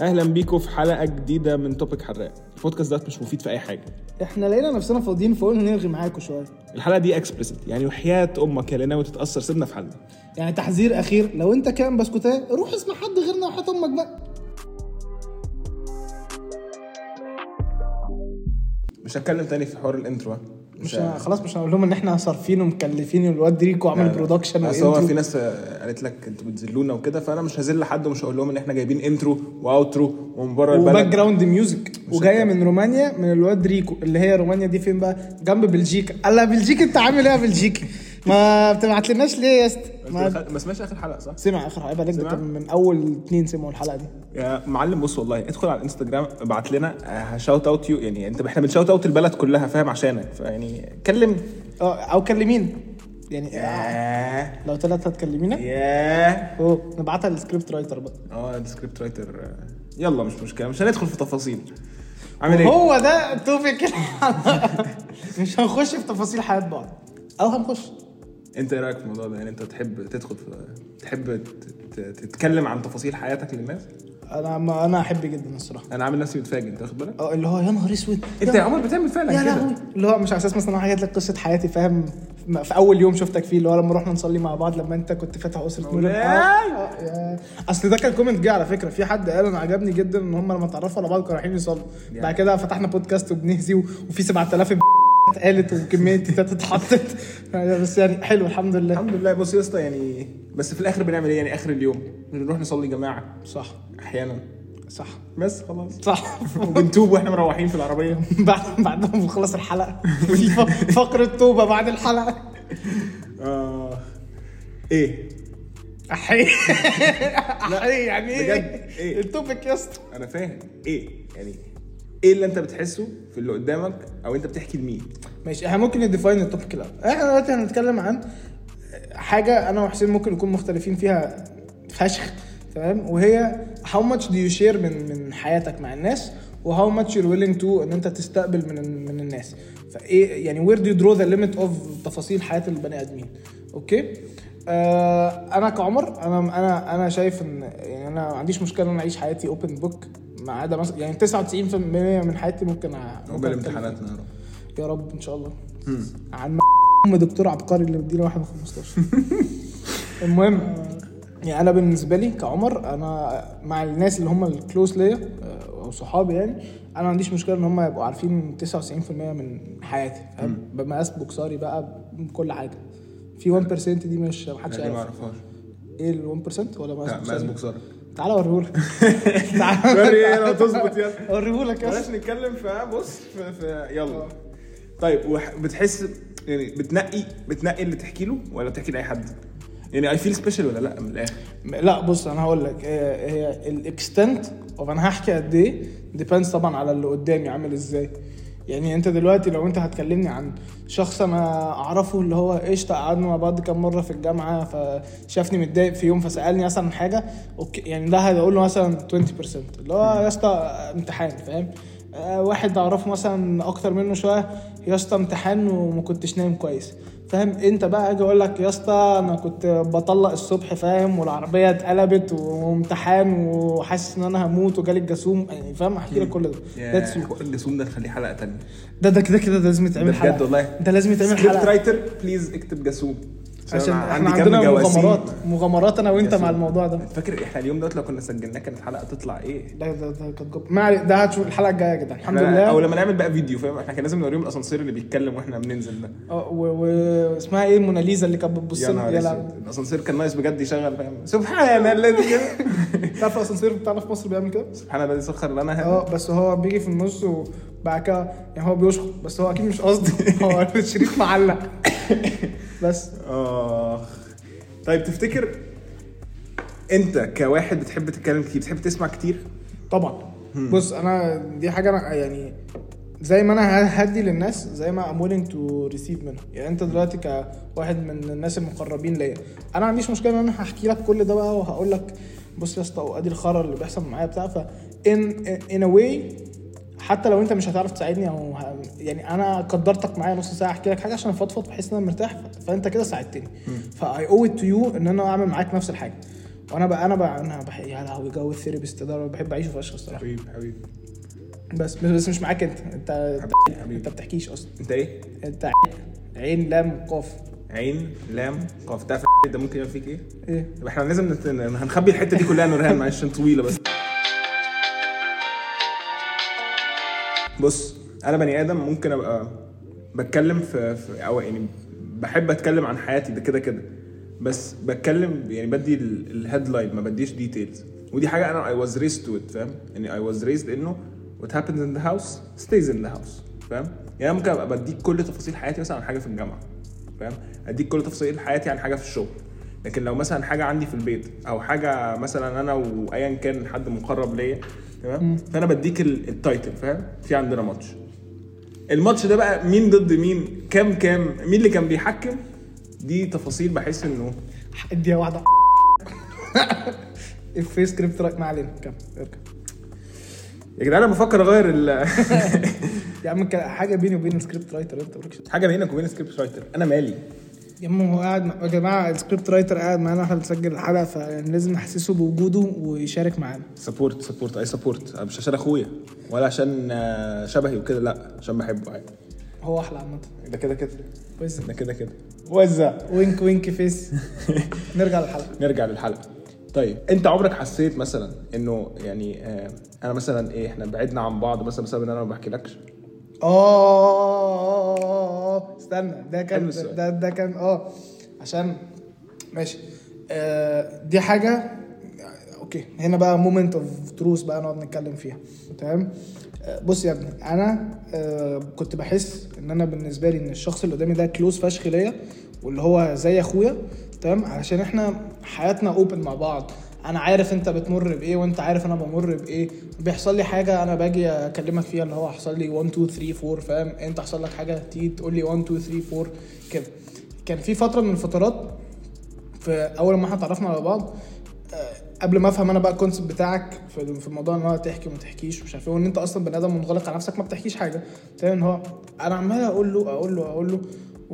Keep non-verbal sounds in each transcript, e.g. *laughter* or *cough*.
أهلا بيكم في حلقة جديدة من توبيك حراق. البودكاست ده مش مفيد في أي حاجة. إحنا لقينا نفسنا فاضيين فقلنا نرغي معاكم شوية. الحلقة دي explicit يعني وحياة أمك يا اللي ناوي تتأثر. سيبنا في حالنا يعني تحذير أخير لو أنت كان بسكوتة روح اسمع حد غيرنا وحياة أمك بقى. مش هتكلم تاني في حوار ال intro؟ مش خلاص مش هنقول لهم إن إحنا صارفين ومكلفين والواد ريكو عمل production اصل هو. في ناس آه، قالت لك أنتوا بتذلونا وكده فأنا مش هذل حد ومش هقول لهم إن إحنا جايبين intro و outro ومن بره و back البلد. ground music وجاية من رومانيا من الواد ريكو اللي هي رومانيا دي فين بقى؟ جنب بلجيكا. قال لها بلجيكا أنت عامل إيه يا بلجيكي؟ ما بتبعت لناش ليه يا اسطى؟ ما ما سمعتش آخر حلقة صح؟ سمع آخر عيب عليك ده من أول اتنين سمعوا الحلقة دي. يا معلم بص والله ادخل على الإنستجرام ابعت لنا ه shout out you يعني انت إحنا بن shout out البلد كلها فاهم؟ عشانك فيعني كلم. آه أو كلمينا يعني ياه. لو طلعت هتكلمينا؟ ياه. أوه نبعتها لل script writer بقى. آه ال script writer آه، يلا مش مشكلة مش هندخل في تفاصيل. عامل إيه؟ هو ده ال topic *laughs* مش هنخش في تفاصيل حياة بعض. أو هنخش. انت إيه رايك في الموضوع ده؟ يعني انت تحب تدخل في تحب تتكلم عن تفاصيل حياتك للناس؟ أنا ما أنا احب جدا الصراحة أنا عامل نفسي متفاجئ انت واخد بالك؟ آه اللي هو يا نهار اسود انت يا عمر بتعمل فعلا يا كده اللي هو مش على أساس مثلا أنا حكيت لك قصة حياتي فاهم في أول يوم شفتك فيه اللي هو لما رحنا نصلي مع بعض لما انت كنت فاتح أسرة نور. آه، آه، أصل ده كان كومنت جه على فكرة في حد قال أنا عجبني جدا إن هم لما اتعرفوا على بعض كانوا رايحين يصلوا بعد كده فتحنا بودكاست وبنهزي وفي 7000 اتقالت وكمية تيتات اتحطت. بس يعني حلو الحمد لله. الحمد لله. بص يا اسطى يعني بس في الآخر بنعمل إيه؟ يعني آخر اليوم بنروح نصلي جماعة. صح. أحيانا. صح. بس خلاص. صح. وبنتوب وإحنا مروحين في العربية. *laughs* بعد بعد ما بنخلص الحلقة. في فقرة توبة بعد الحلقة. آه إيه؟ أحي. أحي يعني إيه؟ بجد، إيه؟ ال topic يا اسطى. أنا فاهم. إيه؟ يعني إيه اللي انت بتحسه في اللي قدامك أو انت بتحكي لمين؟ ماشي إحنا ممكن ن define ال topic الأول. إحنا دلوقتي هنتكلم عن حاجة أنا وحسين ممكن نكون مختلفين فيها فشخ تمام؟ وهي how much do you share من من حياتك مع الناس و how much you're willing to إن أنت تستقبل من من الناس. فإيه يعني do you draw the limit of تفاصيل حياة البني آدمين؟ okay؟ آه أنا كعمر أنا أنا أنا شايف إن يعني أنا ما عنديش مشكلة إن أنا أعيش حياتي open book ما عدا مثلا يعني 99% من حياتي ممكن عقبال. امتحاناتنا يا رب يا رب إن شاء الله. عن أم دكتور عبقري اللي مدينا واحد من 15 *laughs* المهم يعني أنا بالنسبة لي كعمر أنا مع الناس اللي هم الكلوز ليا آه، أو صحابي يعني أنا ما عنديش مشكلة إن هم يبقوا عارفين 99% من حياتي فاهم؟ بمقاس بوكساري بقى بكل حاجة. في 1% دي مش محدش لا دي ما يعرف أعرفهاش. إيه ال 1% ولا مقاس لا مقاس بوكساري تعالى اوريهولك *laughs* تعالى وري إيه لو تظبط يلا اوريهولك يا بلاش. نتكلم في بص في, في يلا طيب وح- بتحس يعني بتنقي بتنقي اللي تحكي له ولا بتحكي لأي حد؟ يعني I feel special ولا لأ من الآخر؟ لا بص أنا هقول لك هي هي ال extent of أنا هحكي قد إيه depends طبعا على اللي قدامي عامل إزاي يعني انت دلوقتي لو انت هتكلمني عن شخص أنا اعرفه اللي هو قشطة قعدنا مع بعض كام مرة في الجامعة فشافني متضايق في يوم فسألني مثلا حاجة okay يعني ده هقول له مثلا 20% اللي هو يا اسطى امتحان فاهم؟ آه، واحد أعرفه مثلا أكتر منه شوية يا اسطى امتحان وما كنتش نايم كويس. فاهم؟ انت بقى أجي أقول لك يا اسطى أنا كنت بطلق الصبح فاهم؟ والعربية اتقلبت وامتحان وحاسس إن أنا هموت وجالي الجاسوم. يعني فاهم؟ أحكي لك كل ده. يا الجسوم ده نخليه حلقة تانية. ده ده كده كده ده لازم ده يتعمل حلقة. بجد والله. ده لازم يتعمل سكريبت حلقة. writer please اكتب جاسوم. عشان إحنا عندنا. مغامرات مغامرات أنا وأنت. مع الموضوع ده. فاكر إحنا اليوم دوت لو كنا سجلناه كانت حلقه تطلع إيه؟ ده ده ده كانت ما علي- ده هتشوف الحلقة الجاية يا جدعان الحمد لله. أو لما نعمل بقى فيديو فاهم؟ إحنا كان لازم نوريهم الأسانسير اللي بيتكلم وإحنا بننزل ده. أه واسمها إيه؟ موناليزا اللي كانت بتبص لنا. يا. الأسانسير كان ناقص بجد يشغل فاهم؟ سبحان الذي *laughs* تعرف الأسانسير بتاعنا في مصر بيعمل كده؟ سبحان الذي سخر لنا. أه بس هو بيجي في النص وبعد كده يعني هو بيشخط بس هو أكيد مش قصدي. *laughs* هو الشريط معلق. *laughs* بس. آه طيب تفتكر انت كواحد بتحب تتكلم كتير بتحب تسمع كتير؟ طبعا. بص أنا دي حاجة أنا يعني زي ما أنا هدي للناس زي ما I'm willing to receive منها يعني أنت دلوقتي كواحد من الناس المقربين ليا أنا ما عنديش مشكلة إن أنا هحكي لك كل ده بقى وهقول لك بص يا اسطى وأدي الخرا اللي بيحصل معايا بتاع. ف in in a way حتى لو انت مش هتعرف تساعدني أو ه- يعني أنا قدرتك معايا نص ساعة احكي لك حاجة عشان افضفض بحيث إن أنا مرتاح فانت كده ساعدتني. ف I owe to you إن أنا أعمل معاك نفس الحاجة. وأنا بقى أنا بقى أنا بحب يا لهوي جو ال therapist ده بحب أعيشه فشخ الصراحة. حبيبي حبيبي بس بس مش معاك أنت. انت حبيبي أنت بتحكيش أصلا. أنت إيه؟ أنت عين لام قاف. عين لام قاف. تعرف *laughs* ده ممكن يعمل فيك إيه؟ إيه؟ إحنا لازم نت... هنخبي الحتة دي كلها نورهان معلش طويلة بس. بص أنا بني آدم ممكن أبقى بتكلم في, في أو يعني بحب أتكلم عن حياتي ده كده كده بس بتكلم يعني بدي ال headline ما بديش details ودي حاجة أنا I was raised to فاهم؟ يعني I was raised إنه what happens in the house stays in the house فاهم؟ يعني ممكن أبقى بديك كل تفاصيل حياتي مثلا عن حاجة في الجامعة فاهم؟ أديك كل تفاصيل حياتي عن حاجة في الشغل. لكن لو مثلا حاجة عندي في البيت أو حاجة مثلا أنا وايا كان حد مقرب ليا تمام؟ فأنا بديك ال- ال title فاهم؟ في عندنا ماتش. الماتش ده بقى مين ضد مين؟ كام كام؟ مين اللي كان بيحكم؟ دي تفاصيل بحس إنه اديها واحدة. في script writer ما علينا. كمل اركب يا جدعان أنا بفكر أغير ال- *laughs* يا عم حاجة بيني وبين ال script writer أنت حاجة بينك وبين script writer أنا مالي. يا عم هو قاعد مع- يا جماعة ال script writer قاعد معانا إحنا بنسجل الحلقة فلازم نحسسه بوجوده ويشارك معانا. support support I support مش عشان أخويا ولا عشان آه، شبهي وكده لا عشان بحبه عادي. هو أحلى عامة. ده كده كده. بس ده كده كده. وزع wink wink face. *laughs* نرجع للحلقة. نرجع للحلقة. طيب أنت عمرك حسيت مثلا إنه يعني آه أنا مثلا إيه إحنا بعدنا عن بعض مثلا بسبب إن أنا ما بحكيلكش؟ آه استنى ده كان. ده ده كان آه عشان ماشي. آه دي حاجة okay هنا بقى moment of truth بقى نقعد نتكلم فيها تمام؟ آه، بص يا ابني أنا آه كنت بحس إن أنا بالنسبة لي إن الشخص اللي قدامي ده close فشخ ليا واللي هو زي أخويا تمام؟ علشان إحنا حياتنا open مع بعض. أنا عارف أنت بتمر بإيه وأنت عارف أنا بمر بإيه. بيحصل لي حاجة أنا باجي أكلمك فيها اللي هو حصل لي 1 2 3 4 فاهم؟ أنت حصل لك حاجة تيجي تقول لي 1 2 3 4 كده. كان في فترة من الفترات في أول ما إحنا اتعرفنا على بعض آه، قبل ما أفهم أنا بقى ال concept بتاعك في الموضوع إن هو تحكي وما تحكيش ومش عارف إيه وإن أنت أصلا بني آدم منغلق على نفسك ما بتحكيش حاجة. تاني إن هو أنا عمال أقول له أقول له أقول له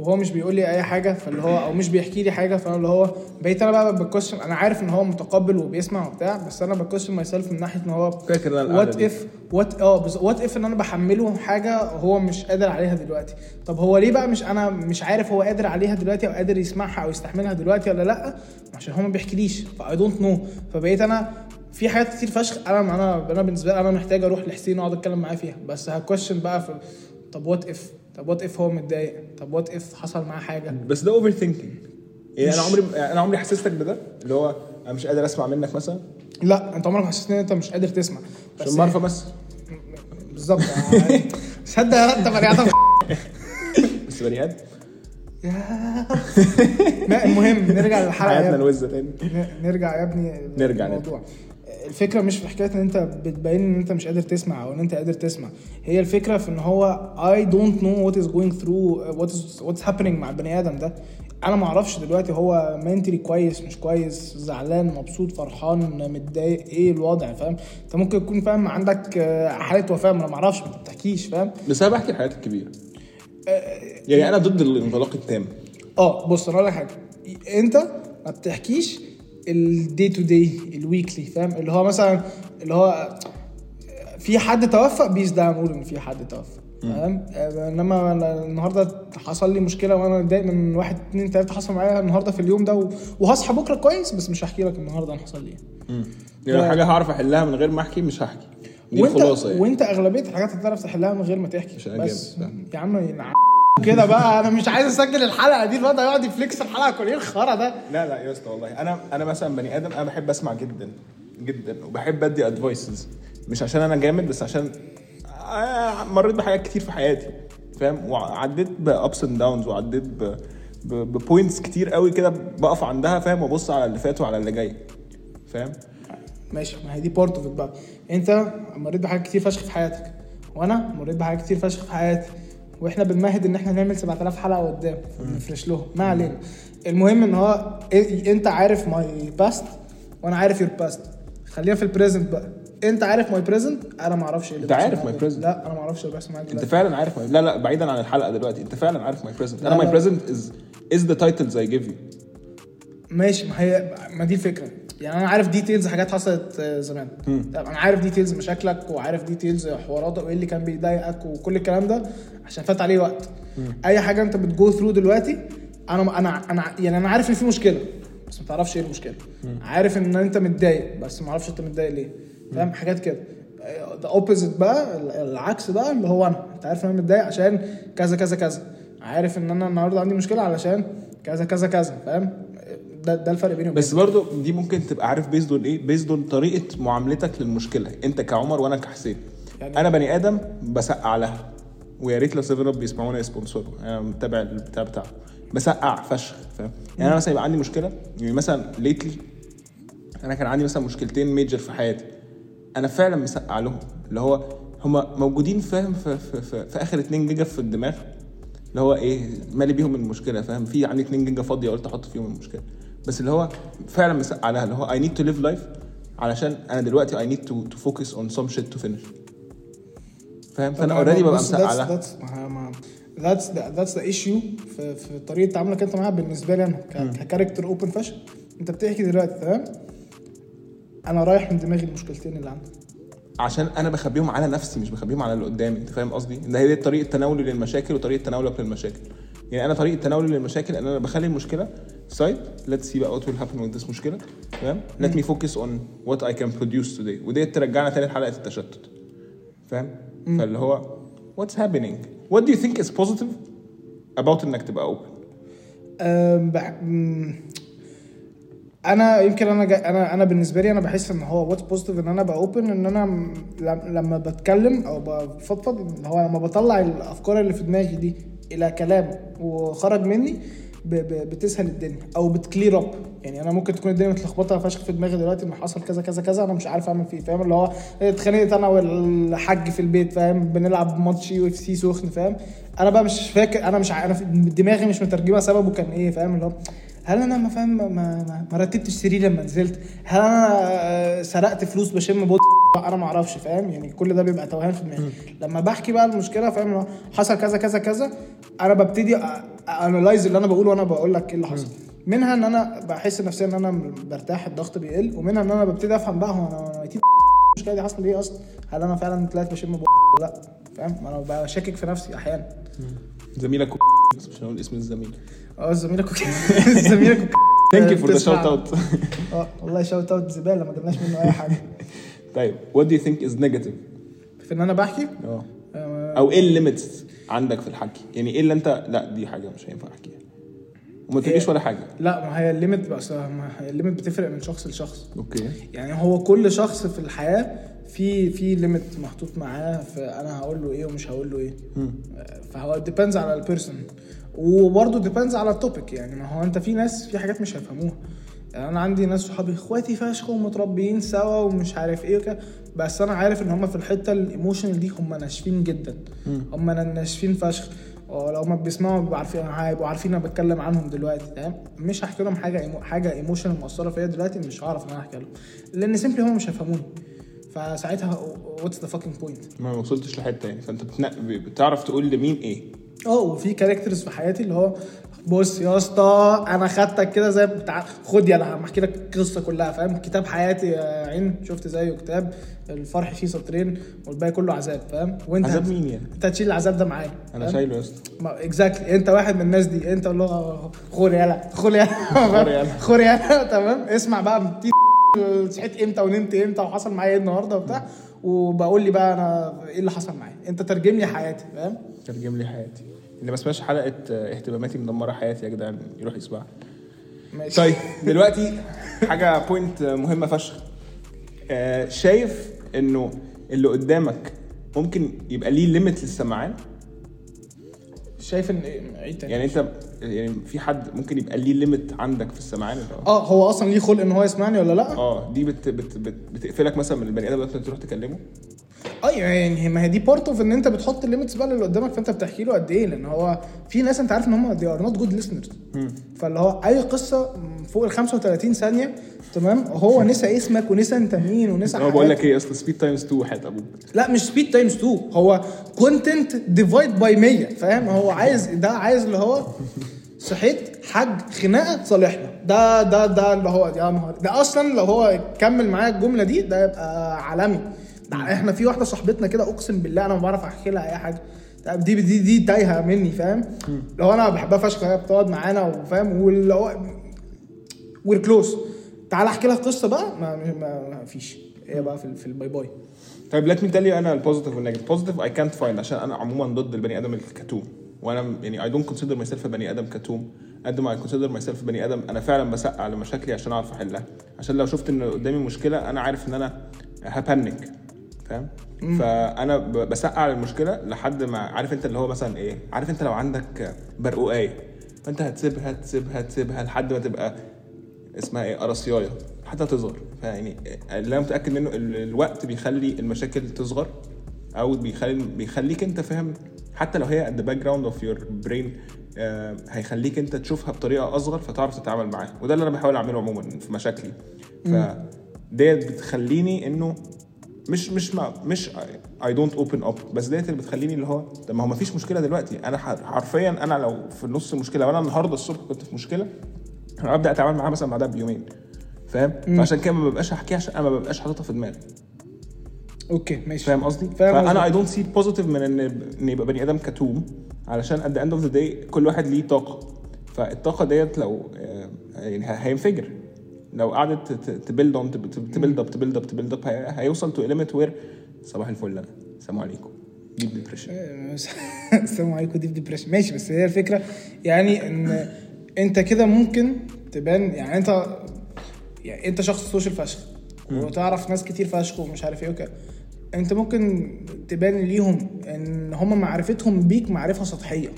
وهو مش بيقول لي أي حاجة فاللي هو أو مش بيحكي لي حاجة فأنا اللي هو بقيت أنا بقى ب question أنا عارف إن هو متقبل وبيسمع وبتاع بس أنا ب question myself من ناحية إن هو فاكر أنا وات. اف وات آه وات اف إن أنا بحمله حاجة هو مش قادر عليها دلوقتي. طب هو ليه بقى مش أنا مش عارف هو قادر عليها دلوقتي أو قادر يسمعها أو يستحملها دلوقتي ولا لأ؟ عشان هو ما بيحكيليش ف I don't know فبقيت أنا في حاجات كتير فشخ أنا أنا أنا بالنسبة لي أنا محتاج أروح لحسين وأقعد أتكلم معاه فيها. بس هكوشن بقى في طب what if طب what if هو متضايق؟ طب what if حصل معاه حاجة؟ بس ده overthinking يعني أنا عمري أنا عمري حسستك بده؟ اللي هو أنا مش قادر أسمع منك مثلا؟ لا أنت عمرك ما حسيت إن أنت مش قادر تسمع. بس عشان بعرف بس؟ بالظبط. يعني *laughs* صدق يا انت بني آدم. بس بني آدم. لا، المهم نرجع للحلقة حياتنا يا الوزة تاني. نرجع يا ابني نرجع، للموضوع. الفكرة مش في حكاية إن أنت بتبين إن أنت مش قادر تسمع أو إن أنت قادر تسمع. هي الفكرة في إن هو I don't know what is going through what is what's happening مع البني آدم ده. أنا ما أعرفش دلوقتي هو منتلي كويس مش كويس زعلان مبسوط فرحان متضايق إيه الوضع فاهم؟ أنت ممكن تكون فاهم عندك آه، حالة وفاة أنا ما أعرفش ما بتحكيش فاهم؟ بس أنا بحكي الحاجات الكبيرة. يعني أنا ضد الانغلاق التام. آه بص أنا لك حاجة. أنت ما بتحكيش ال day to day ال weekly فاهم؟ اللي هو مثلا اللي هو في حد توفى peace ده هنقول إن في حد توفى فاهم؟ آه، إنما أنا النهارده حصل لي مشكلة وأنا متضايق من واحد اتنين تلاتة حصل معايا النهارده في اليوم ده وهصحى بكرة كويس بس مش هحكي لك النهارده أنا حصل لي إيه. يعني لو. حاجة هعرف أحلها من غير ما أحكي مش هحكي. دي وأنت الخلاصه يعني. وأنت أغلبية الحاجات هتعرف تحلها من غير ما تحكي أنا بس. يا عم كده بقى أنا مش عايز أسجل الحلقة دي الواد هيقعد ي flex الحلقة كل إيه الخرا ده؟ لا لا يا أسطى والله. أنا أنا مثلا بني آدم أنا بحب أسمع جدا جدا وبحب أدي advices مش عشان أنا جامد بس عشان آه، مريت بحاجات كتير في حياتي فاهم؟ وعديت ب ups and downs وعديت ب points كتير قوي كده بقف عندها فاهم؟ وأبص على اللي فات وعلى اللي جاي فاهم؟ ماشي ما هي the part of بقى. أنت مريت بحاجات كتير فشخ في حياتك وأنا مريت بحاجات كتير فشخ في حياتي. وإحنا بنمهد ان إحنا نعمل 7000 حلقة قدام فبنفرش لهم. ما علينا. المهم ان هو إيه- انت عارف my past وأنا عارف your past خلينا في ال present بقى. انت عارف my present أنا ما أعرفش إيه انت عارف my present. لا أنا ما أعرفش اللي بيحصل معاك انت. فعلا عارف my... لا لا بعيدا عن الحلقة دلوقتي. انت فعلا عارف my present أنا my. present is is the titles I give you ماشي ما هي ما دي الفكرة. يعني أنا عارف details حاجات حصلت آه، زمان. طب أنا عارف details مشاكلك وعارف details حواراتك وإيه اللي كان بيضايقك وكل الكلام ده عشان فات عليه وقت. أي حاجة أنت بت go through دلوقتي أنا أنا أنا يعني أنا عارف إن في مشكلة بس ما تعرفش إيه المشكلة. عارف إن أنت متضايق بس ما أعرفش أنت متضايق ليه. فاهم؟ حاجات كده. the opposite بقى ال- العكس بقى اللي هو أنا. أنت عارف إن أنا متضايق عشان كذا كذا كذا. عارف إن أنا النهارده عندي مشكلة علشان كذا كذا كذا. فاهم؟ ده ده الفرق وبينك بس برضو دي ممكن تبقى عارف based on إيه؟ based on طريقة معاملتك للمشكلة. أنت كعمر وأنا كحسين. يعني- أنا بني آدم بسقع لها. ويا ريت لو سيفن اب بيسمعونا ي sponsor وا أنا متابع البتاع بتاعه. بسقع فشخ فاهم؟ يعني أنا مثلا يبقى عندي مشكلة. يعني مثلا lately أنا كان عندي مثلا مشكلتين major في حياتي. أنا فعلا مسقع لهم. اللي هو هما موجودين فاهم في, في, في, في آخر 2 جيجا في الدماغ. اللي هو إيه؟ مالي بيهم المشكلة فاهم؟ في عندي 2 جيجا فاضية قلت أحط فيهم المشكلة. بس اللي هو فعلا مسقع لها اللي هو I need to live life علشان أنا دلوقتي I need to, to focus on some shit to finish. فاهم؟ فأنا already ببقى مسقع that's the that's the issue في, في طريقة تعاملك أنت معاها بالنسبة لي أنا ك character open fashion أنت بتحكي دلوقتي تمام أنا رايح من دماغي المشكلتين اللي عندي. عشان أنا بخبيهم على نفسي مش بخبيهم على اللي قدامي. أنت فاهم قصدي؟ ده هي دي طريقة تناولي للمشاكل وطريقة تناولك للمشاكل. يعني أنا طريقة تناولي للمشاكل ان أنا بخلي المشكلة side let's see بقى what will happen with this مشكلة تمام؟ Let me focus on what I can produce today. ودي ترجعنا تاني لحلقة التشتت فاهم؟ فاللي هو what's happening what do you think is positive about إنك تبقى. أم، أنا يمكن أنا جا... أنا أنا بالنسبة لي أنا بحس إن هو what's positive إن أنا أبقى open إن أنا م- لما بتكلم أو بفضفض اللي هو لما بطلع الأفكار اللي في دماغي دي إلى كلام وخرج مني. بتسهل الدنيا أو بت clear up يعني أنا ممكن تكون الدنيا متلخبطة فشخ في دماغي دلوقتي إن حصل كذا كذا كذا أنا مش عارف أعمل فيه فاهم؟ اللي هو اتخانقت أنا والحاج في البيت فاهم؟ بنلعب ماتش يو اف سي سخن فاهم؟ أنا بقى مش فاكر أنا مش أنا دماغي مش مترجمة سببه كان إيه فاهم؟ اللي هو هل أنا ما فاهم ما, ما, ما رتبتش سرير لما نزلت؟ هل أنا آه، سرقت فلوس بشم بوت؟ أنا ما أعرفش فاهم؟ يعني كل ده بيبقى توهان في دماغي. لما بحكي بقى المشكلة فاهم؟ حصل كذا كذا كذا أنا ببتدي analyze اللي أنا بقوله وأنا بقول لك إيه اللي حصل. منها إن أنا بحس نفسيا إن أنا برتاح الضغط بيقل ومنها إن أنا ببتدي أفهم بقى هو أنا *laughs* المشكلة دي حصل ليه أصلا؟ هل أنا فعلا طلعت بشم ولا لأ؟ فاهم؟ أنا ببقى شاكك في نفسي أحيانا. زميلك بس مش هنقول اسم الزميل. آه زميلك زميلك thank you for the. shout out آه والله shout out زبالة ما جبناش منه أي حاجة. *laughs* طيب what do you think is negative في إن أنا بحكي؟ آه. آه، أو إيه ال limits عندك في الحكي؟ يعني إيه اللي انت لا دي حاجة مش هينفع أحكيها. وما تقوليش ولا حاجة. لا ما هي ال limit بس ما هي ال limit بتفرق من شخص لشخص. okay. يعني هو كل شخص في الحياة في في limit محطوط معاه فأنا هقول له إيه ومش هقول له إيه. فهو depends على ال person وبرضه depends على ال topic يعني ما هو أنت في ناس في حاجات مش هيفهموها. يعني أنا عندي ناس صحابي إخواتي فشخ ومتربيين سوا ومش عارف إيه وكده. بس أنا عارف إن هم في الحتة ال emotional دي هم ناشفين جدا. هم ناشفين فشخ. ولو ما بيسمعوا بيبقوا عارفين هيبقوا عارفين أنا بتكلم عنهم دلوقتي تمام؟ مش هحكي لهم حاجة emo... حاجة emotional مؤثرة فيا دلوقتي مش هعرف إن أنا أحكي لهم. لأن simply هم مش هيفهموني. فساعتها what's the fucking point ما وصلتش لحتة يعني. فأنت. بتعرف تقول لمين إيه؟ آه وفي characters في حياتي اللي هو بص يا اسطى أنا خدتك كده زي بتاع خد يلا هحكي لك القصة كلها فاهم؟ كتاب حياتي يا عين شفت زيه كتاب الفرح فيه سطرين والباقي كله عذاب فاهم؟ وأنت عذاب مين يعني؟ أنت هتشيل العذاب ده معايا أنا؟ شايله يا اسطى. exactly أنت واحد من الناس دي أنت اللي هو خور يلا خور يلا خور يلا. تمام؟ اسمع بقى *laughs* صحيت إمتى ونمت إمتى وحصل معايا إيه النهارده وبتاع؟ وبقول لي بقى أنا إيه اللي حصل معايا؟ أنت ترجم لي حياتي فاهم؟ ترجم لي حياتي. اللي ما سمعش حلقة آه، اهتماماتي مدمرة حياتي يا جدعان. يروح يسمعها ماشي. طيب دلوقتي حاجة point مهمة فشخ. آه، شايف إنه اللي قدامك ممكن يبقى ليه limit للسمعان شايف إن إيه عيد تاني؟ يعني أنت يعني في حد ممكن يبقى ليه limit عندك في هو آه هو أصلا ليه خلق إن هو يسمعني ولا لأ؟ آه دي بت بت بت بتقفلك مثلا من البني آدم اللي تروح تكلمه؟ آه يعني ما هي دي part of ان انت بتحط ال limits بقى اللي قدامك فانت بتحكي له قد إيه لأن هو في ناس انت عارف ان هم they are not good listeners. فاللي هو أي قصة فوق ال 35 ثانية تمام؟ هو نسى اسمك ونسى انت مين ونسى هو بقول لك. إيه اصل speed times 2 حياه أبوك لا مش speed times 2 هو content divide by 100 فاهم؟ هو عايز ده عايز اللي هو صحيت حج خناقة صالحنا. ده ده ده اللي هو يا نهار ده أصلا لو هو كمل معايا الجملة دي ده يبقى عالمي. إحنا في واحدة صاحبتنا كده اقسم بالله أنا ما بعرف احكي لها اي حاجة. دي دي دي تايهة مني فاهم؟ لو أنا بحبها فشخ هي بتقعد معانا وفاهم؟ واللي هو we're close تعال احكي لك قصه بقى. ما, ما, ما فيش. هي بقى في, في ال bye bye طيب let me tell you أنا البوزيتيف والنيجاتيف بوزيتيف اي كانت فايند عشان أنا عموما ضد البني آدم الكتوم. وأنا يعني I don't consider myself بني آدم كتوم. قد ما I consider myself بني آدم أنا فعلا بسقع لمشاكلي عشان أعرف أحلها. عشان لو شفت إن قدامي مشكلة أنا عارف إن أنا ه panic فاهم؟ فأنا بسقع للمشكله لحد ما عارف أنت اللي هو مثلا إيه؟ عارف أنت لو عندك برقوقايه فأنت هتسيبها تسيبها تسيبها لحد ما تبقى اسمها إيه؟ قرصيايه حتى تصغر. فيعني اللي أنا متأكد منه ال- الوقت بيخلي المشاكل تصغر أو بيخلي بيخليك أنت فاهم حتى لو هي the background of your brain آه هيخليك أنت تشوفها بطريقة أصغر فتعرف تتعامل معاها. وده اللي أنا بحاول أعمله عموما في مشاكلي. فديت بتخليني إنه مش مش ما مش I don't open up بس ديت اللي بتخليني اللي هو طب ما هو ما فيش مشكلة دلوقتي. أنا حرفيا أنا لو في نص المشكلة وأنا النهارده الصبح كنت في مشكلة أنا ابدا أتعامل معاها مثلا بعدها بيومين. فاهم؟ فعشان كده ما ببقاش احكيها عشان أنا ما ببقاش حاططها في دماغي. okay ماشي. فاهم قصدي؟ فأنا. I don't see positive من إن إن يبقى بني آدم كتوم علشان at the end of the day كل واحد ليه طاقة. فالطاقة ديت لو آه، يعني هينفجر. لو قعدت تبيلد اون تبيلد اب تبيلد اب تبيلد اب هيوصل to limit where صباح الفل أنا. السلام عليكم. deep depression *laughs* السلام عليكم deep depression ماشي بس هي الفكرة يعني إن أنت كده ممكن تبان يعني أنت يعني أنت شخص social فشخ وتعرف ناس كتير فشخ ومش عارف إيه وكده. أنت ممكن تبان ليهم إن هم معرفتهم بيك معرفة سطحية.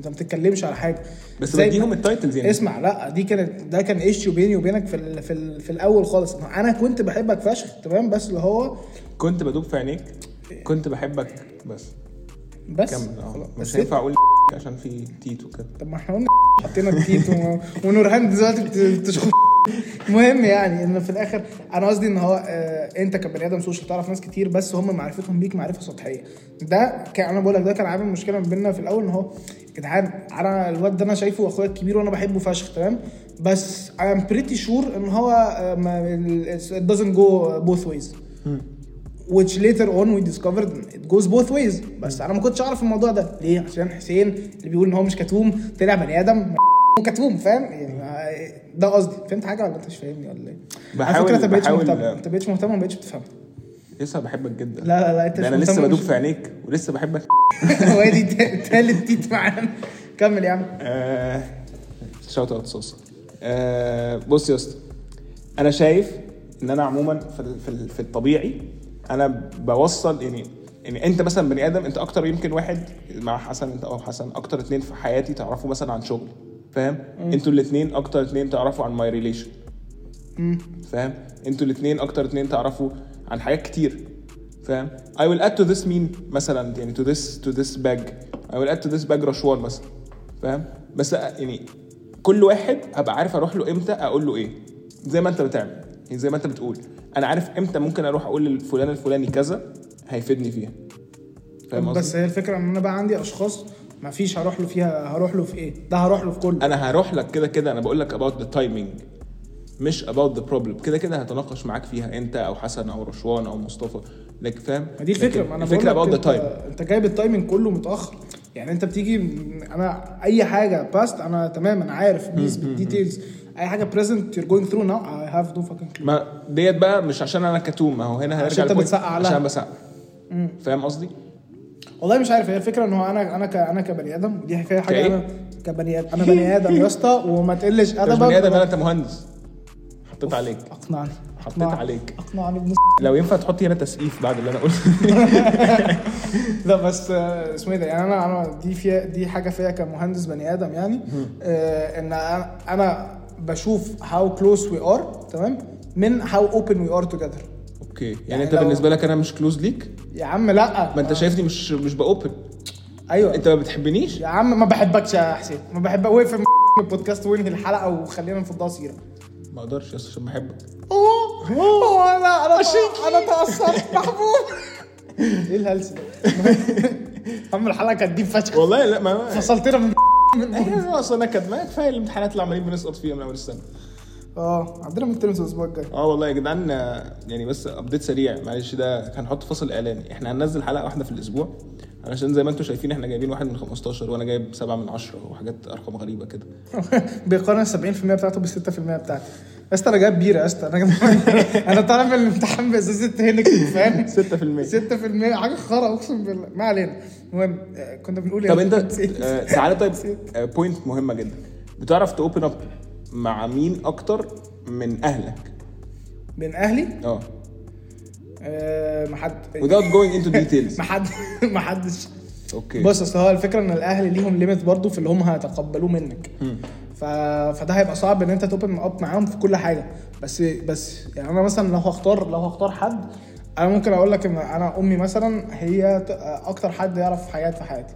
انت ما بتتكلمش على حاجة. بس بديهم ال titles يعني. اسمع لا دي كانت ده كان issue بيني وبينك في ال في, ال في الأول خالص. أنا كنت بحبك فشخ تمام؟ بس اللي هو كنت بدوب في عينيك كنت بحبك بس. بس؟ كمل. خلاص. مش هينفع أقول *laughs* عشان في تيت وكده طب ما إحنا قلنا *laughs* حطينا التيت و- ونورهان دلوقتي بت- بتشخص المهم يعني إن في الآخر أنا قصدي إن هو آه أنت كبني آدم social تعرف ناس كتير بس هم معرفتهم بيك معرفة سطحية. ده كان أنا بقول لك ده كان عامل مشكلة ما بيننا في الأول إن هو جدعان. أنا الواد ده أنا شايفه أخويا الكبير وأنا بحبه فشخ تمام؟ بس I'm pretty sure إن هو آه، ما- it doesn't go both ways. which later on we discovered it goes both ways. بس أنا ما كنتش أعرف الموضوع ده. ليه؟ عشان حسين اللي بيقول إن هو مش كتوم طلع بني آدم *laughs* كتوم فاهم؟ يعني ما- ده قصدي. فهمت حاجة ولا أنت مش فاهمني ولا إيه؟ على فكرة أنت بحاول- مهتم. أنت بقتش مهتم وما بقتش بتفهم. لسه بحبك جدا. لا لا لا انت أنا لسه بدوب في عينيك ولسه بحبك. *laughs* هو دي تا- تالت تيت معانا. كمل يا عم. shout out صوصة. آه بص يا اسطى أنا شايف إن أنا عموما في في ال- في الطبيعي أنا بوصل يعني يعني أنت مثلا بني آدم أنت أكتر يمكن واحد مع حسن أنت أو حسن أكتر اتنين في حياتي تعرفوا مثلا عن شغل فاهم؟ أنتوا الاتنين أكتر اتنين تعرفوا عن my relation فاهم؟ أنتوا الاتنين أكتر اتنين تعرفوا عن حاجات كتير. فاهم؟ I will add to this meme مثلا يعني to this to this bag. I will add to this bag رشوان مثلا. فاهم؟ بس يعني كل واحد هبقى عارف أروح له إمتى أقول له إيه. زي ما أنت بتعمل. يعني زي ما أنت بتقول. أنا عارف إمتى ممكن أروح أقول للفلان الفلاني كذا هيفيدني فيها. فاهم بس؟ هي الفكرة إن أنا بقى عندي أشخاص ما فيش هروح له فيها هروح له في إيه؟ ده هروح له في كله. أنا هروح لك كده كده أنا بقول لك about the timing. مش about the problem. كده كده هتناقش معاك فيها انت أو حسن أو رشوان أو مصطفى. لك فاهم؟ ما دي الفكرة. لكن أنا الفكرة about لك the انت, time. أنت جايب ال timing كله متأخر. يعني أنت بتيجي أنا أي حاجة past أنا تمام أنا عارف past بال details أي حاجة present you're going through now I have no fucking clue. ما ديت بقى مش عشان أنا كتوم. ما هو هنا هنرجع عشان أنت بتسقع لها. عشان بسقع. فاهم قصدي؟ والله مش عارف. هي الفكرة إن هو أنا أنا ك أنا كبني آدم. دي فيها حاجة؟ أنا كبني آدم أنا بني آدم يا اسطى وما تقلش أدبك. بني آدم ولا انت مهندس حطيت عليك. أقنعني. حطيت أقنعني. عليك. أقنعني ابن لو ينفع تحطي هنا تسقيف بعد اللي أنا قلته. *laughs* لا بس آه، اسمه إيه ده؟ يعني أنا أنا دي فيها دي حاجة فيها كمهندس بني آدم يعني. آه إن أنا بشوف how close we are تمام؟ من how open we are together okay. يعني, يعني أنت بالنسبة لك أنا مش close ليك؟ يا عم لأ. ما أنت شايفني مش مش ب open أيوه. أنت ما بتحبنيش؟ يا عم ما بحبكش يا حسين. ما بحب وقف البودكاست وانهي الحلقة وخلينا نفضها سيرة. ما أقدرش اسطى عشان بحبك. أوه! أوه! لا أنا أنا تأثرت محبوب. *laughs* إيه الهلس ده؟ *laughs* عم الحلقة كانت دي فشخ. والله لا ما فصلتنا من إيه أصلا نكد ما كفاية الامتحانات اللي عمالين بنسقط فيها من اول السنة آه عندنا midterms الأسبوع الجاي. آه والله يا جدعان يعني بس ابديت سريع. معلش ده هنحط فصل إعلاني. إحنا هننزل حلقة واحدة في الأسبوع. علشان زي ما أنتم شايفين إحنا جايبين واحد من 15 وأنا جايب 7 من 10 وحاجات أرقام غريبة كده. *laughs* بيقارن 70% بتاعته بال 6% بتاعتي. يا اسطى أنا جايب بيرة يا اسطى. أنا *laughs* أنا طالع من الامتحان بازازه هينكن فاهم؟ 6% 6% حاجة خرا أقسم بالله. ما علينا. المهم آه، كنا بنقول طب إيه؟ أنت. *laughs* آه، تعالى طيب point مهمة جدا. بتعرف ت open up مع مين أكتر من أهلك؟ بين أهلي؟ آه. آه، ما حد without going into details. *laughs* ما حد ما حدش. okay بص أصل هو الفكرة إن الاهل ليهم limit برضه في اللي هم هيتقبلوه منك. ف... فده هيبقى صعب إن أنت ت open up معاهم في كل حاجة. بس بس يعني أنا مثلا لو هختار لو هختار حد أنا ممكن أقول لك إن أنا أمي مثلا هي أكتر حد يعرف حاجات في حياتي.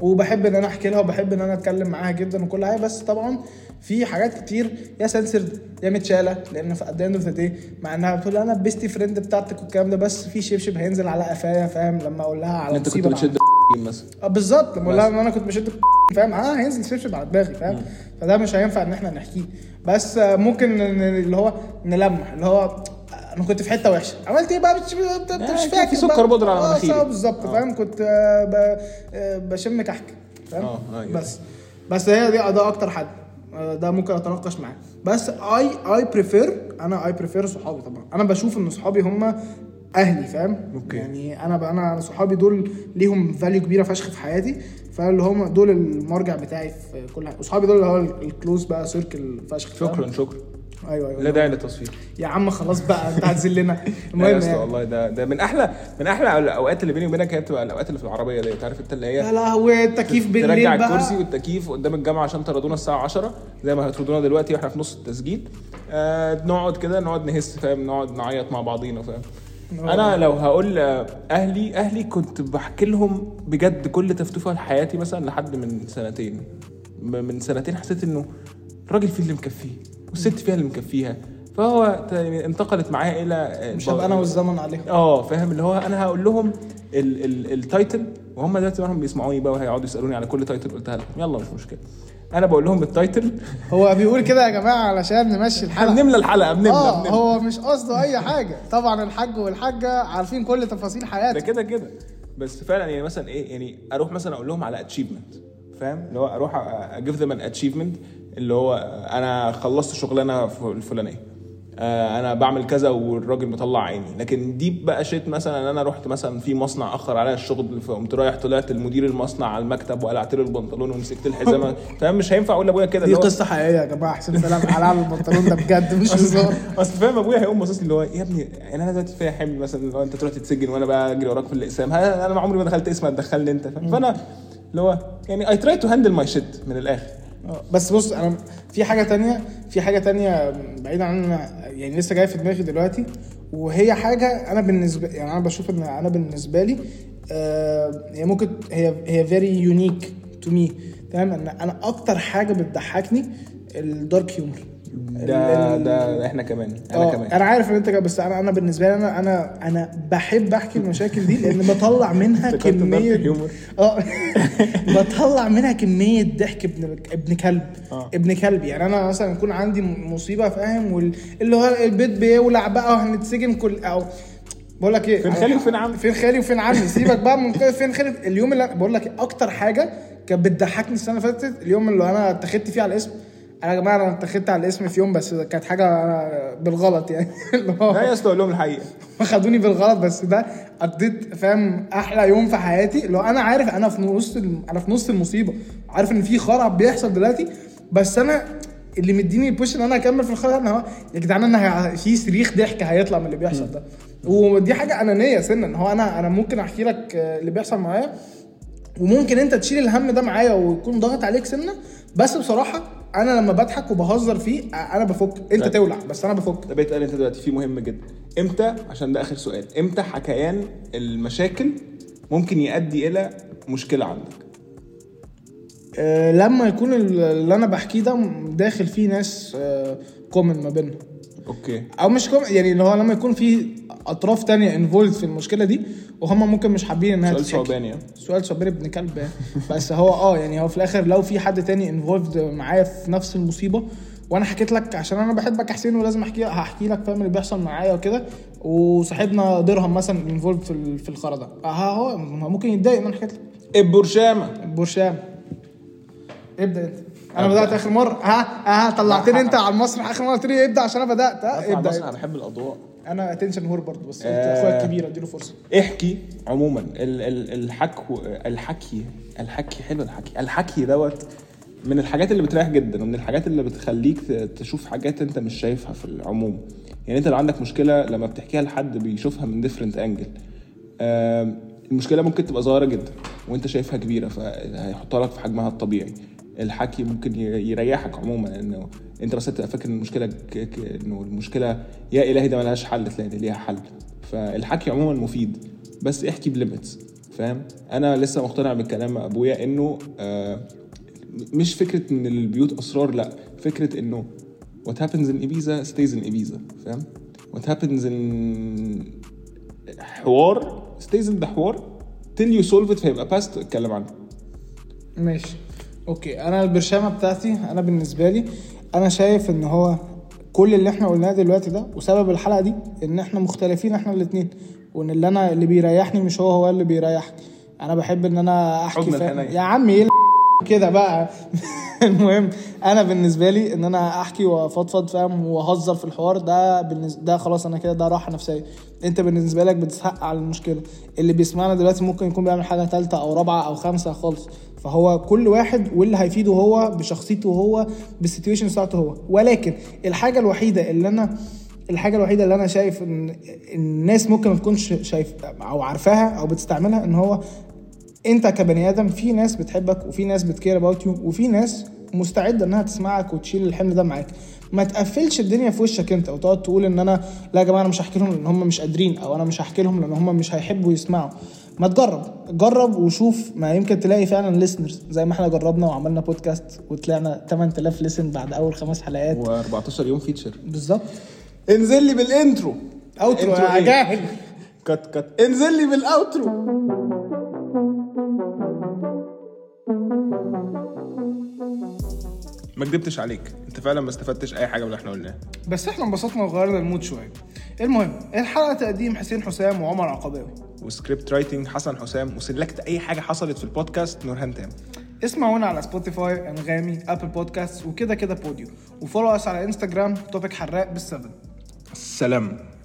وبحب إن أنا أحكي لها وبحب إن أنا أتكلم معاها جدا وكل حاجة بس طبعا في حاجات كتير يا سنسرد يا متشالة لأن في قد end of مع إنها بتقول أنا ال bestie friend بتاعتك والكلام ده بس في شبشب هينزل على قفايا فاهم؟ لما أقول لها على أنت كنت بتشد *laughs* مثلا. آه بالظبط. لما أقول لها. إن أنا كنت بشد *laughs* فاهم؟ آه هينزل شبشب على دماغي فاهم؟ فده مش هينفع إن إحنا نحكيه. بس آه، ممكن اللي هو نلمح اللي هو أنا كنت في حتة وحشة عملت إيه بقى مش مش- فاكر في سكر بقى. بودرة على مناخيري. صح، بالظبط آه. فاهم كنت آه، آه، بشم كحك فاهم أيوة. بس بس هي دي ده أكتر حد ده ممكن أتناقش معاه بس I I prefer أنا I prefer صحابي طبعا أنا بشوف إن صحابي هم أهلي فاهم okay. يعني أنا أنا صحابي دول ليهم value كبيرة فشخ في حياتي فاللي هم دول المرجع بتاعي في كل حاجة وصحابي دول اللي هو الكلوز بقى سيركل فشخ؟ شكرا شكرا أيوه أيوه لا داعي للتصوير يا عم خلاص بقى انت هتذلنا *laughs* لا المهم يعني. والله ده ده من أحلى من أحلى الأوقات اللي بيني وبينك هي بتبقى الأوقات اللي في العربية ديت. عارف أنت اللي هي يا لهوي التكييف بالليل ترجع بقى. الكرسي والتكييف قدام الجامعة عشان طردونا الساعة 10 زي ما هيطردونا دلوقتي وإحنا في نص التسجيل. آه نقعد كده نقعد نهس فاهم؟ نقعد نعيط مع بعضينا فاهم؟ أنا لو هقول أهلي أهلي كنت بحكي لهم بجد كل تفتوفة لحياتي مثلا لحد من سنتين. من سنتين حسيت إنه الراجل فيه اللي مكفيه. والست فيها اللي مكفيها. فهو ت- انتقلت معايا إلى آه، مش هبقى أنا والزمن عليهم. آه فاهم؟ اللي هو أنا هقول لهم ال ال ال title وهم دلوقتي هم بيسمعوني بقى وهيقعدوا يسألوني على كل title قلتها لهم. يلا مش مشكلة. أنا بقول لهم ال title *laughs* هو بيقول كده يا جماعة علشان نمشي الحلقة. بنملى الحلقة بنملى آه بنملى هو مش قصده أي حاجة. طبعا الحاج والحاجة عارفين كل تفاصيل ده حياتك كده كده. بس فعلا يعني مثلا إيه يعني أروح مثلا أقول لهم على achievement فاهم؟ اللي هو أروح a give them an achievement اللي هو أنا خلصت شغلانة الفلانية. آه، أنا بعمل كذا والراجل مطلع عيني. لكن دي بقى shit مثلا. ان أنا رحت مثلا في مصنع آخر عليا الشغل فقمت رايح طلعت المدير المصنع على المكتب وقلعت له البنطلون ومسكت الحزامه *laughs* فاهم؟ مش هينفع أقول لأبويا كده. دي قصة حقيقية يا جماعة. حسين سلام. على البنطلون ده بجد مش هزار. *laughs* أصل فاهم أبويا هيقوم باصص لي اللي هو يا ابني يعني أنا دلوقتي فيها حمل مثلا هو أنت تروح تتسجن وأنا بقى أجري وراك في الأقسام. أنا عمري ما دخلت قسم هتدخلني أنت؟ فاهم؟ فأنا اللي هو يعني I try to handle my shit من الآخر. بس بص أنا في حاجة تانية في حاجة تانية بعيدا عن يعني لسه جاية في دماغي دلوقتي وهي حاجة أنا بالنسبة يعني أنا بشوف إن أنا بالنسبة لي آه، هي ممكن هي هي very unique to me تمام؟ إن أنا أكتر حاجة بتضحكني ال dark humor ده ده إحنا كمان أنا آه كمان. أنا عارف إن أنت بس أنا أنا بالنسبة لي أنا أنا أنا بحب أحكي المشاكل دي لأن بطلع منها *laughs* كمية. آه *laughs* بطلع منها كمية ضحك ابن ابن كلب آه. ابن كلب. يعني أنا مثلا يكون عندي مصيبة فاهم؟ وال- اللي هو البيت بيولع بقى وهنتسجن كل أو بقول لك إيه؟ فين خالي وفين عمي؟ فين خالي وفين عمي؟ سيبك بقى من فين خالي؟ اليوم اللي بقول لك إيه، أكتر حاجة كانت بتضحكني السنة اللي فاتت اليوم اللي أنا اتخذت فيه على الاسم أنا يا جماعة أنا اتخذت على الاسم في يوم بس كانت حاجة بالغلط يعني. اللي هو لا يا أسطى أقول لهم الحقيقة. *laughs* خدوني بالغلط بس ده قضيت فاهم أحلى يوم في حياتي. لو أنا عارف أنا في نص الم- أنا في نص المصيبة. عارف إن في خراب بيحصل دلوقتي بس أنا اللي مديني البوش إن أنا أكمل في الخراب إن هو يا جدعان أنا في صريخ ضحك هيطلع من اللي بيحصل ده. ودي حاجة أنانية سنه ان هو أنا أنا ممكن أحكي لك اللي بيحصل معايا. وممكن أنت تشيل الهم ده معايا ويكون ضاغط عليك سنه بس بصراحة أنا لما بضحك وبهزر فيه أنا بفك. انت طيب. تولع بس أنا بفك. ده بيتقال انت دلوقتي في مهم جدا. إمتى؟ عشان ده آخر سؤال. إمتى حكيان المشاكل ممكن يؤدي إلى مشكلة عندك؟ آه، لما يكون ال- اللي أنا بحكيه ده داخل فيه ناس common ما بينهم. okay أو مش common يعني اللي هو لما يكون في أطراف تانية involved في المشكلة دي وهم ممكن مش حابين إنها سؤال. ثعباني يعني. سؤال صبري ابن كلب يعني. بس هو آه يعني هو في الآخر لو في حد تاني involved معايا في نفس المصيبة وأنا حكيت لك عشان أنا بحبك يا حسين ولازم أحكي هحكي لك فاهم اللي بيحصل معايا وكده وصاحبنا درهم مثلا involved في في الخرا ده آه هو ممكن يتضايق ان أنا حكيت لك البرشامة برشام ابدأ أنت أنا. بدأت آخر مرة. ها؟ ها؟ طلعتني أنت على المسرح آخر مرة. قلت لي ابدأ عشان أنا بدأت. ها؟ ابدأ. أنا بحب الأضواء. أنا attention whore برضه بس قلت آه. أخويا الكبير أديله فرصة. احكي عموما. ال ال الحكو الحكي الحكي حلو الحكي. الحكي دوت من الحاجات اللي بتريح جدا ومن الحاجات اللي بتخليك تشوف حاجات أنت مش شايفها في العموم. يعني أنت لو عندك مشكلة لما بتحكيها لحد بيشوفها من different angle المشكلة ممكن تبقى صغيرة جدا وأنت شايفها كبيرة فهيحطها لك في حجمها الطبيعي. الحكي ممكن يريحك عموما انه أنت بس تبقى فاكر إن المشكلة. إنه المشكلة يا إلهي ده ملهاش حل تلاقي ليها حل. فالحكي عموما مفيد بس احكي بليميتس فاهم؟ أنا لسه مقتنع بكلام أبويا إنه آه مش فكرة إن البيوت أسرار لأ فكرة إنه what happens in Ibiza stays in Ibiza فاهم؟ what happens in حوار stays in the حوار till you solve it فيبقى past اتكلم عنه. ماشي. أوكي أنا البرشامة بتاعتي أنا بالنسبة لي أنا شايف إن هو كل اللي إحنا قلناه دلوقتي ده وسبب الحلقة دي إن إحنا مختلفين إحنا الاثنين وإن اللي أنا اللي بيريحني مش هو هو اللي بيريحك أنا بحب إن أنا أحكي. يا عم إيه كده بقى؟ *laughs* المهم أنا بالنسبة لي إن أنا أحكي وأفضفض فاهم وأهزر في الحوار ده بالنسبة ده خلاص أنا كده ده راحة نفسية. أنت بالنسبة لك بتسحق على المشكلة. اللي بيسمعنا دلوقتي ممكن يكون بيعمل حاجة ثالثه أو رابعة أو خامسه خالص. فهو كل واحد واللي هيفيده هو بشخصيته هو بال situation بتاعته هو. ولكن الحاجة الوحيدة اللي أنا الحاجة الوحيدة اللي أنا شايف إن الناس ممكن ما تكونش شايف أو عارفاها أو بتستعملها إن هو أنت كبني آدم في ناس بتحبك وفي ناس بت care about you وفي ناس مستعدة إنها تسمعك وتشيل الحمل ده معاك. ما تقفلش الدنيا في وشك أنت وتقعد تقول إن أنا لا يا جماعة أنا مش هحكي لهم لأن هم مش قادرين أو أنا مش هحكي لهم لأن هم مش هيحبوا يسمعوا. ما تجرب جرب وشوف. ما يمكن تلاقي فعلا listeners زي ما إحنا جربنا وعملنا بودكاست وطلعنا 8000 listen بعد أول خمس حلقات. و14 يوم فيتشر بالظبط. انزل لي بالانترو outro يا إيه؟ جاهل. cut cut انزل لي بال outro ما كدبتش عليك. انت فعلا ما استفدتش أي حاجة من اللي إحنا قلناه. بس إحنا انبسطنا وغيرنا ال mood شوية. المهم الحلقة تقديم حسين حسام وعمر عقباوي. و script writing حسن حسام. وسلكت أي حاجة حصلت في البودكاست نورهان تام اسمعونا على سبوتيفاي أنغامي أبل بودكاست وكده كده بوديو. و follow us على إنستجرام توبك حراق بالسفن سلام.